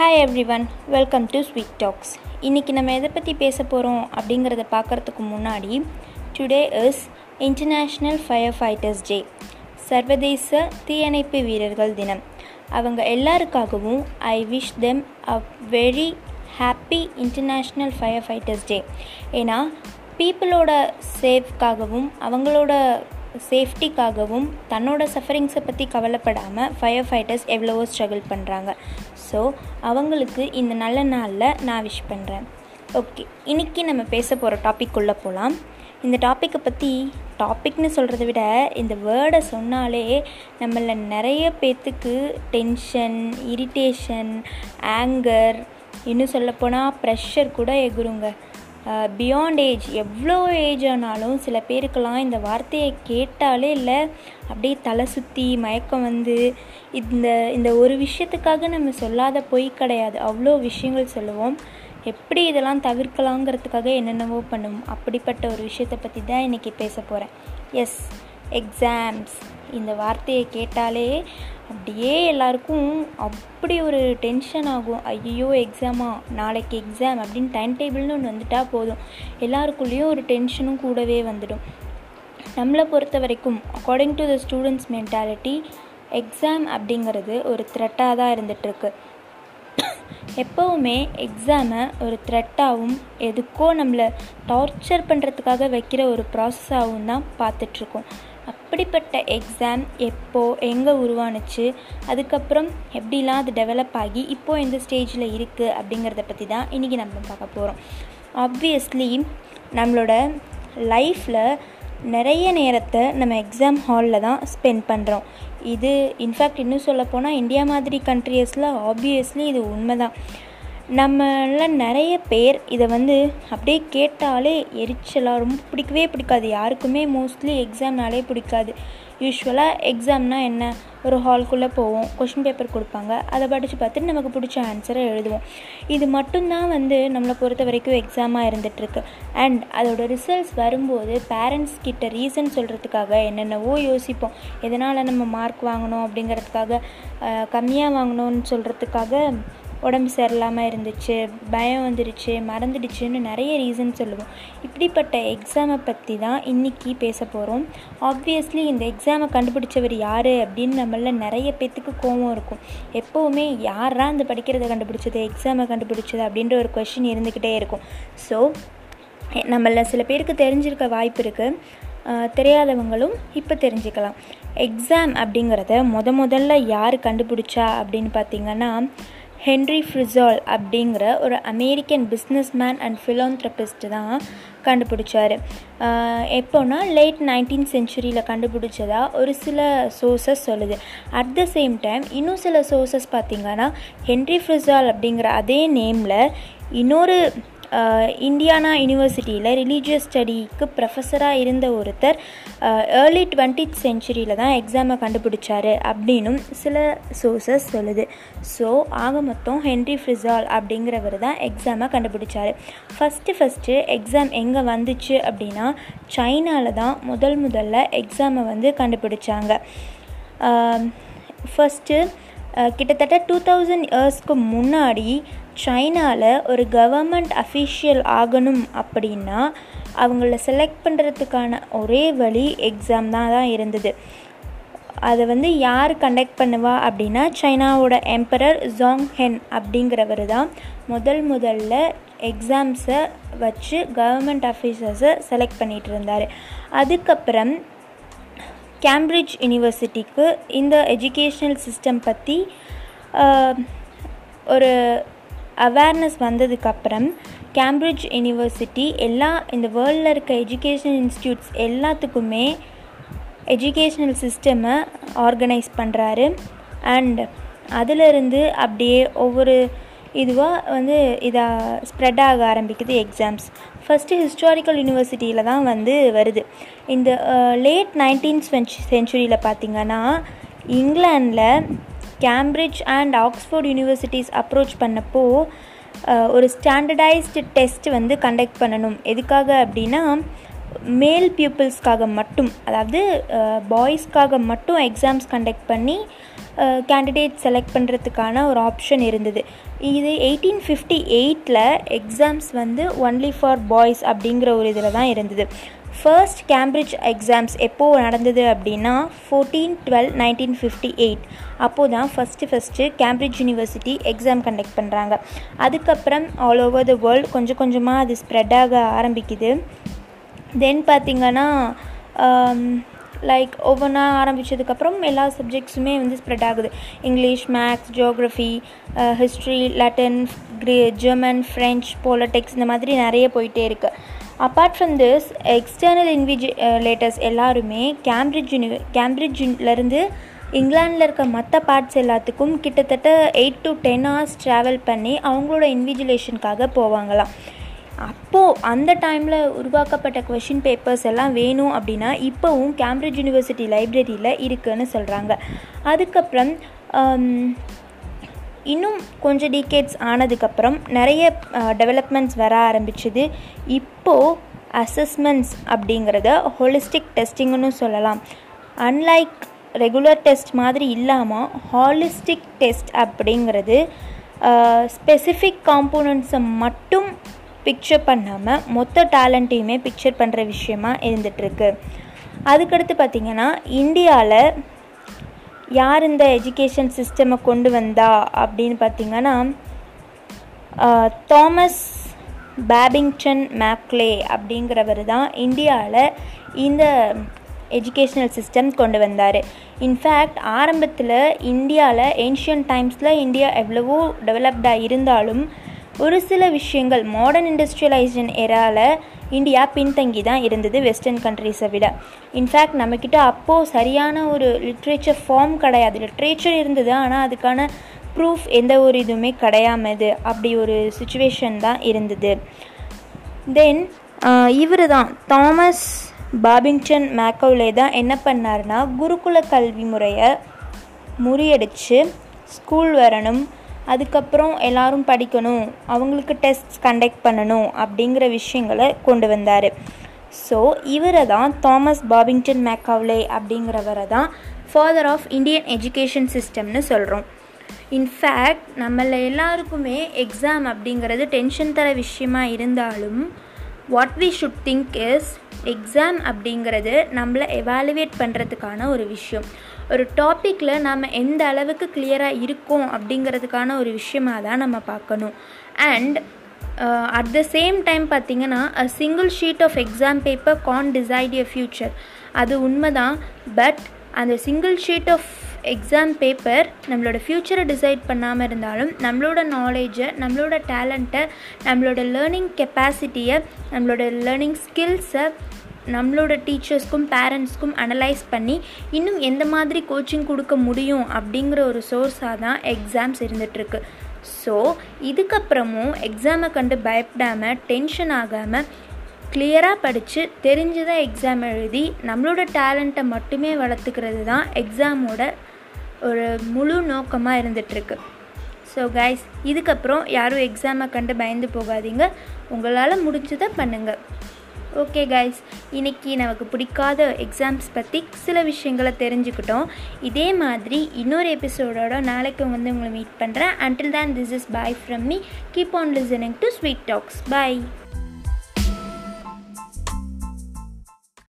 Hi everyone welcome to sweet talks இன்றைக்கி நம்ம எதை பற்றி பேச போகிறோம் அப்படிங்கிறத பார்க்குறதுக்கு முன்னாடி today is international firefighters day சர்வதேச தீயணைப்பு வீரர்கள் தினம். அவங்க எல்லாருக்காகவும் I wish them a very happy international firefighters day ஏன்னா பீப்புளோட சேஃப்காகவும் அவங்களோட சேஃப்டிக்காகவும் தன்னோட சஃபரிங்ஸை பற்றி கவலைப்படாமல் ஃபயர் ஃபைட்டர்ஸ் எவ்வளவோ ஸ்ட்ரகிள் பண்ணுறாங்க ஸோ அவங்களுக்கு இந்த நல்ல நாளில் நான் விஷ் பண்ணுறேன் ஓகே இன்றைக்கி நம்ம பேச போகிற டாபிக் உள்ளே போகலாம் இந்த டாப்பிக்கை பற்றி டாபிக்னு சொல்கிறத விட இந்த வேர்டை சொன்னாலே நம்மள நிறைய பேர்த்துக்கு டென்ஷன் இரிட்டேஷன் ஆங்கர் இன்னும் சொல்லப்போனால் ப்ரெஷர் கூட எகுருங்க பியாண்ட் ஏஜ் எவ்வளோ ஏஜ் ஆனாலும் சில பேருக்கெல்லாம் இந்த வார்த்தையை கேட்டாலே இல்லை. அப்படியே தலை சுற்றி மயக்கம் வந்து இந்த இந்த ஒரு விஷயத்துக்காக நம்ம சொல்லாத பொய் கிடையாது. அவ்வளோ விஷயங்கள் சொல்லுவோம். எப்படி இதெல்லாம் தவிர்க்கலாங்கிறதுக்காக என்னென்னவோ பண்ணுவோம். அப்படிப்பட்ட ஒரு விஷயத்தை பற்றி தான் இன்றைக்கி பேச போகிறேன் எஸ் எக்ஸாம்ஸ் இந்த வார்த்தையை கேட்டாலே அப்படியே எல்லாருக்கும் அப்படி ஒரு டென்ஷன் ஆகும். ஐயோ எக்ஸாமா நாளைக்கு எக்ஸாம் அப்படின்னு டைம் டேபிள்னு ஒன்று வந்துட்டால் போதும். எல்லாருக்குள்ளேயும் ஒரு டென்ஷனும் கூடவே வந்துடும். நம்மளை பொறுத்த வரைக்கும் according to the students mentality exam அப்படிங்கிறது ஒரு த்ரெட்டாக தான் இருந்துகிட்ருக்கு எப்போவுமே எக்ஸாமை ஒரு த்ரெட்டாகவும் எதுக்கோ நம்மளை டார்ச்சர் பண்ணுறதுக்காக வைக்கிற ஒரு ப்ராசஸாகவும் தான் பார்த்துட்ருக்கோம் அப்படிப்பட்ட எக்ஸாம் எப்போது எங்கே உருவானுச்சு அதுக்கப்புறம் எப்படிலாம் அது டெவலப் ஆகி இப்போது எந்த ஸ்டேஜில் இருக்குது அப்படிங்கிறத பற்றி தான் இன்றைக்கி நம்ம பார்க்க போகிறோம் ஆப்வியஸ்லி நம்மளோட லைஃப்பில் நிறைய நேரத்தை நம்ம எக்ஸாம் ஹாலில் தான் ஸ்பெண்ட் பண்ணுறோம் இது இன்ஃபேக்ட் இன்னும் சொல்லப்போனால் இந்தியா மாதிரி கண்ட்ரியஸில் ஆப்வியஸ்லி இது உண்மை தான் நம்மள நிறைய பேர் இதை வந்து அப்படியே கேட்டாலே எரிச்சலாக ரொம்ப பிடிக்கவே பிடிக்காது. யாருக்குமே மோஸ்ட்லி எக்ஸாம்னாலே பிடிக்காது. யூஸ்வலாக எக்ஸாம்னால் என்ன? ஒரு ஹால்குள்ளே போவோம் கொஷின் பேப்பர் கொடுப்பாங்க. அதை படித்து பார்த்துட்டு நமக்கு பிடிச்ச ஆன்சரை எழுதுவோம். இது மட்டும்தான் வந்து நம்மளை பொறுத்த வரைக்கும் எக்ஸாமாக இருந்துகிட்ருக்கு அண்ட் அதோட ரிசல்ட்ஸ் வரும்போது பேரண்ட்ஸ் கிட்ட ரீசன் சொல்கிறதுக்காக என்னென்னவோ யோசிப்போம். எதனால் நம்ம மார்க் வாங்கணும் அப்படிங்கிறதுக்காக கம்மியாக வாங்கணும்னு சொல்கிறதுக்காக உடம்பு சரியில்லாமல் இருந்துச்சு பயம் வந்துடுச்சு மறந்துடுச்சுன்னு நிறைய ரீசன் சொல்லுவோம். இப்படிப்பட்ட எக்ஸாமை பற்றி தான் இன்றைக்கி பேச போகிறோம் ஆப்வியஸ்லி இந்த எக்ஸாமை கண்டுபிடிச்சவர் யார் அப்படின்னு நம்மள நிறைய பேர்த்துக்கு கோவம் இருக்கும். எப்போவுமே யாரா இந்த படிக்கிறத கண்டுபிடிச்சது எக்ஸாமை கண்டுபிடிச்சது அப்படின்ற ஒரு கொஷின் இருந்துக்கிட்டே இருக்கும். ஸோ நம்மள சில பேருக்கு தெரிஞ்சிருக்க வாய்ப்பு இருக்குது தெரியாதவங்களும் இப்போ தெரிஞ்சுக்கலாம். எக்ஸாம் அப்படிங்கிறத முத முதல்ல யார் கண்டுபிடிச்சா அப்படின்னு பார்த்தீங்கன்னா ஹென்ரி ஃப்ரிசால் அப்படிங்கிற ஒரு American businessman and philanthropist தான் கண்டுபிடிச்சார். எப்போனா லேட் நைன்டீன் செஞ்சுரியில் கண்டுபிடிச்சதா ஒரு சில சோர்சஸ் சொல்லுது. அட் த சேம் டைம் இன்னும் சில சோர்சஸ் பார்த்திங்கன்னா ஹென்ரி ஃப்ரிசால் அப்படிங்கிற அதே நேமில் இன்னொரு இந்தியானா யூனிவர்சிட்டியில் ரிலீஜியஸ் ஸ்டடிக்கு ப்ரொஃபஸராக இருந்த ஒருத்தர் ஏர்லி டுவெண்ட்டித் சென்ச்சுரியில் தான் எக்ஸாமை கண்டுபிடிச்சாரு அப்படின்னும் சில சோர்சஸ் சொல்லுது. ஸோ ஆக மொத்தம் ஹென்ரி ஃப்ரிசால் அப்படிங்கிறவர் தான் எக்ஸாமை கண்டுபிடிச்சார். ஃபஸ்ட்டு ஃபஸ்ட்டு எக்ஸாம் எங்கே வந்துச்சு அப்படின்னா சைனாவில் தான் முதல் முதல்ல எக்ஸாமை வந்து கண்டுபிடிச்சாங்க. ஃபஸ்ட்டு கிட்டத்தட்ட டூ தௌசண்ட் இயர்ஸ்க்கு முன்னாடி சைனாவில் ஒரு கவர்மெண்ட் அஃபிஷியல் ஆகணும் அப்படின்னா அவங்கள செலக்ட் பண்ணுறதுக்கான ஒரே வழி எக்ஸாம் தான் தான் இருந்தது. அதை வந்து யார் கண்டக்ட் பண்ணுவா அப்படின்னா சைனாவோட எம்பரர் ஜாங் ஹென் அப்படிங்கிறவர் தான் முதல் முதல்ல எக்ஸாம்ஸை வச்சு கவர்மெண்ட் ஆஃபீஸர்ஸை செலக்ட் பண்ணிகிட்டு இருந்தார். அதுக்கப்புறம் கேம்பிரிட்ஜ் யூனிவர்சிட்டிக்கு இந்த எஜுகேஷ்னல் சிஸ்டம் பற்றி ஒரு அவேர்னஸ் வந்ததுக்கப்புறம் கேம்பிரிட்ஜ் யூனிவர்சிட்டி எல்லா இந்த வேர்ல்டில் இருக்க எஜுகேஷன் இன்ஸ்டியூட்ஸ் எல்லாத்துக்குமே எஜுகேஷ்னல் சிஸ்டமை ஆர்கனைஸ் பண்ணுறாரு அண்ட் அதிலிருந்து அப்படியே ஒவ்வொரு இதுவாக வந்து இதாக ஸ்ப்ரெட் ஆக ஆரம்பிக்குது எக்ஸாம்ஸ் ஃபஸ்ட்டு ஹிஸ்டாரிக்கல் யூனிவர்சிட்டியில் தான் வந்து வருது. இந்த லேட் நைன்டீன் சென்ச்சுரியில் பார்த்திங்கன்னா இங்கிலாண்டில் Cambridge and Oxford universities approach பண்ணப்போ ஒரு ஸ்டாண்டர்டைஸ்டு டெஸ்ட் வந்து கண்டக்ட் பண்ணணும். எதுக்காக அப்படின்னா மேல் பீப்புள்ஸ்க்காக மட்டும் அதாவது பாய்ஸ்க்காக மட்டும் எக்ஸாம்ஸ் கண்டக்ட் பண்ணி கேண்டிடேட் செலக்ட் பண்ணுறதுக்கான ஒரு ஆப்ஷன் இருந்தது. இது எயிட்டீன் ஃபிஃப்டி எயிட்டில் எக்ஸாம்ஸ் வந்து ஒன்லி ஃபார் பாய்ஸ் அப்படிங்கிற ஒரு இதில் தான் இருந்தது. ஃபர்ஸ்ட் கேம்பிரிட்ஜ் எக்ஸாம்ஸ் எப்போது நடந்தது அப்படின்னா fourteen twelve nineteen fifty eight அப்போது தான் first first Cambridge university exam conduct பண்ணுறாங்க அதுக்கப்புறம் ஆல் ஓவர் த வேர்ல்டு கொஞ்சம் கொஞ்சமாக அது ஸ்ப்ரெட் ஆக ஆரம்பிக்குது. தென் பார்த்திங்கன்னா லைக் um, ஒவ்வொன்றா ஆரம்பித்ததுக்கப்புறம் எல்லா சப்ஜெக்ட்ஸுமே வந்து ஸ்ப்ரெட் ஆகுது. English maths geography history Latin Greek German French politics இந்த மாதிரி நிறைய போயிட்டே இருக்குது apart from this external invigilators எல்லாருமே கேம்பிரிட்ஜ் யூனி கேம்பிரிட்ஜ்லேருந்து இங்கிலாண்டில் இருக்க மற்ற பார்ட்ஸ் எல்லாத்துக்கும் கிட்டத்தட்ட eight to ten hours travel பண்ணி அவங்களோட இன்விஜிலேஷனுக்காக போவாங்களாம். அப்போது அந்த டைமில் உருவாக்கப்பட்ட கொஷின் பேப்பர்ஸ் எல்லாம் வேணும் அப்படின்னா இப்போவும் கேம்பிரிட்ஜ் யூனிவர்சிட்டி லைப்ரரியில் இருக்குதுன்னு சொல்கிறாங்க அதுக்கப்புறம் um, இன்னும் கொஞ்சம் டிகேட்ஸ் ஆனதுக்கப்புறம் நிறைய டெவலப்மெண்ட்ஸ் வர ஆரம்பிச்சுது. இப்போது அசஸ்மெண்ட்ஸ் அப்படிங்கிறத ஹோலிஸ்டிக் டெஸ்டிங்னு சொல்லலாம். அன்லைக் ரெகுலர் டெஸ்ட் மாதிரி இல்லாமல் ஹாலிஸ்டிக் டெஸ்ட் அப்படிங்கிறது ஸ்பெசிஃபிக் காம்போனன்ட்ஸை மட்டும் பிக்சர் பண்ணாமல் மொத்த டேலண்ட்டையுமே பிக்சர் பண்ணுற விஷயமா இருந்துகிட்ருக்கு அதுக்கடுத்து பார்த்திங்கன்னா இந்தியாவில் யார் இந்த எஜுகேஷன் சிஸ்டமை கொண்டு வந்தா அப்படின்னு பார்த்திங்கன்னா தாமஸ் பேபிங்டன் மேக்லே அப்படிங்கிறவர் தான் இந்தியாவில் இந்த எஜுகேஷ்னல் சிஸ்டம் கொண்டு வந்தார். இன்ஃபேக்ட் ஆரம்பத்தில் இந்தியாவில் ஏன்ஷியன் டைம்ஸில் இந்தியா எவ்வளவோ டெவலப்டாக இருந்தாலும் ஒரு சில விஷயங்கள் மாடர்ன் இண்டஸ்ட்ரியலைசேஷன் ஏராவில் இந்தியா பின்தங்கி தான் இருந்தது வெஸ்டர்ன் கண்ட்ரீஸை விட. இன்ஃபேக்ட் நம்மக்கிட்ட அப்போது சரியான ஒரு லிட்ரேச்சர் ஃபார்ம் கிடையாது. லிட்ரேச்சர் இருந்தது ஆனால் அதுக்கான ப்ரூஃப் எந்த ஒரு இதுவுமே கிடையாமது அப்படி ஒரு சுச்சுவேஷன் தான் இருந்தது. தென் இவர் தான் தாமஸ் பாபிங்டன் மேக்கோலே தான் என்ன பண்ணார்னா குருகுல கல்வி முறையை முறியடித்து ஸ்கூல் வரணும் அதுக்கப்புறம் எல்லாரும் படிக்கணும். அவங்களுக்கு டெஸ்ட் கண்டக்ட் பண்ணணும் அப்படிங்கிற விஷயங்களை கொண்டு வந்தார். ஸோ இவரை தான் தாமஸ் பாபிங்டன் மேக்காவ்லே அப்படிங்கிறவரை தான் ஃபாதர் ஆஃப் இந்தியன் எஜுகேஷன் சிஸ்டம்னு சொல்கிறோம் இன்ஃபேக்ட் நம்மள எல்லாருக்குமே எக்ஸாம் அப்படிங்கிறது டென்ஷன் தர விஷயமா இருந்தாலும் what we should think is exam அப்படிங்கிறது நம்மளை எவாலுவேட் பண்ணுறதுக்கான ஒரு விஷயம். ஒரு டாப்பிக்கில் நாம் எந்த அளவுக்கு கிளியராக இருக்கோம் அப்படிங்கிறதுக்கான ஒரு விஷயமாக தான் நம்ம பார்க்கணும். And at the same time பார்த்திங்கன்னா a single sheet of exam paper can decide a future அது உண்மைதான். பட் அந்த single sheet of exam paper நம்மளோட ஃப்யூச்சரை டிசைட் பண்ணாமல் இருந்தாலும் நம்மளோட நாலேஜை நம்மளோட டேலண்ட்டை நம்மளோட லேர்னிங் கெப்பாசிட்டியை நம்மளோட லேர்னிங் ஸ்கில்ஸை நம்மளோட டீச்சர்ஸ்க்கும் பேரண்ட்ஸ்க்கும் அனலைஸ் பண்ணி இன்னும் எந்த மாதிரி கோச்சிங் கொடுக்க முடியும் அப்படிங்கிற ஒரு சோர்ஸாக தான் எக்ஸாம்ஸ் இருந்துகிட்ருக்கு ஸோ இதுக்கப்புறமும் எக்ஸாமை கண்டு பயப்படாமல் டென்ஷன் ஆகாமல் கிளியராக படித்து தெரிஞ்சுதான் எக்ஸாம் எழுதி நம்மளோட டேலண்ட்டை மட்டுமே வளர்த்துக்கிறது தான் எக்ஸாமோட ஒரு முழு நோக்கமாக இருந்துகிட்ருக்கு ஸோ கைஸ் இதுக்கப்புறம் யாரும் எக்ஸாமை கண்டு பயந்து போகாதீங்க. உங்களால் முடிஞ்சதை பண்ணுங்கள் ஓகே கைஸ் இன்றைக்கி நமக்கு பிடிக்காத எக்ஸாம்ஸ் பற்றி சில விஷயங்களை தெரிஞ்சுக்கிட்டோம். இதே மாதிரி இன்னொரு எபிசோடோட நாளைக்கு வந்து உங்களை மீட் பண்ணுறேன் அண்டில் தான் this is bye from me keep on listening to sweet talks bye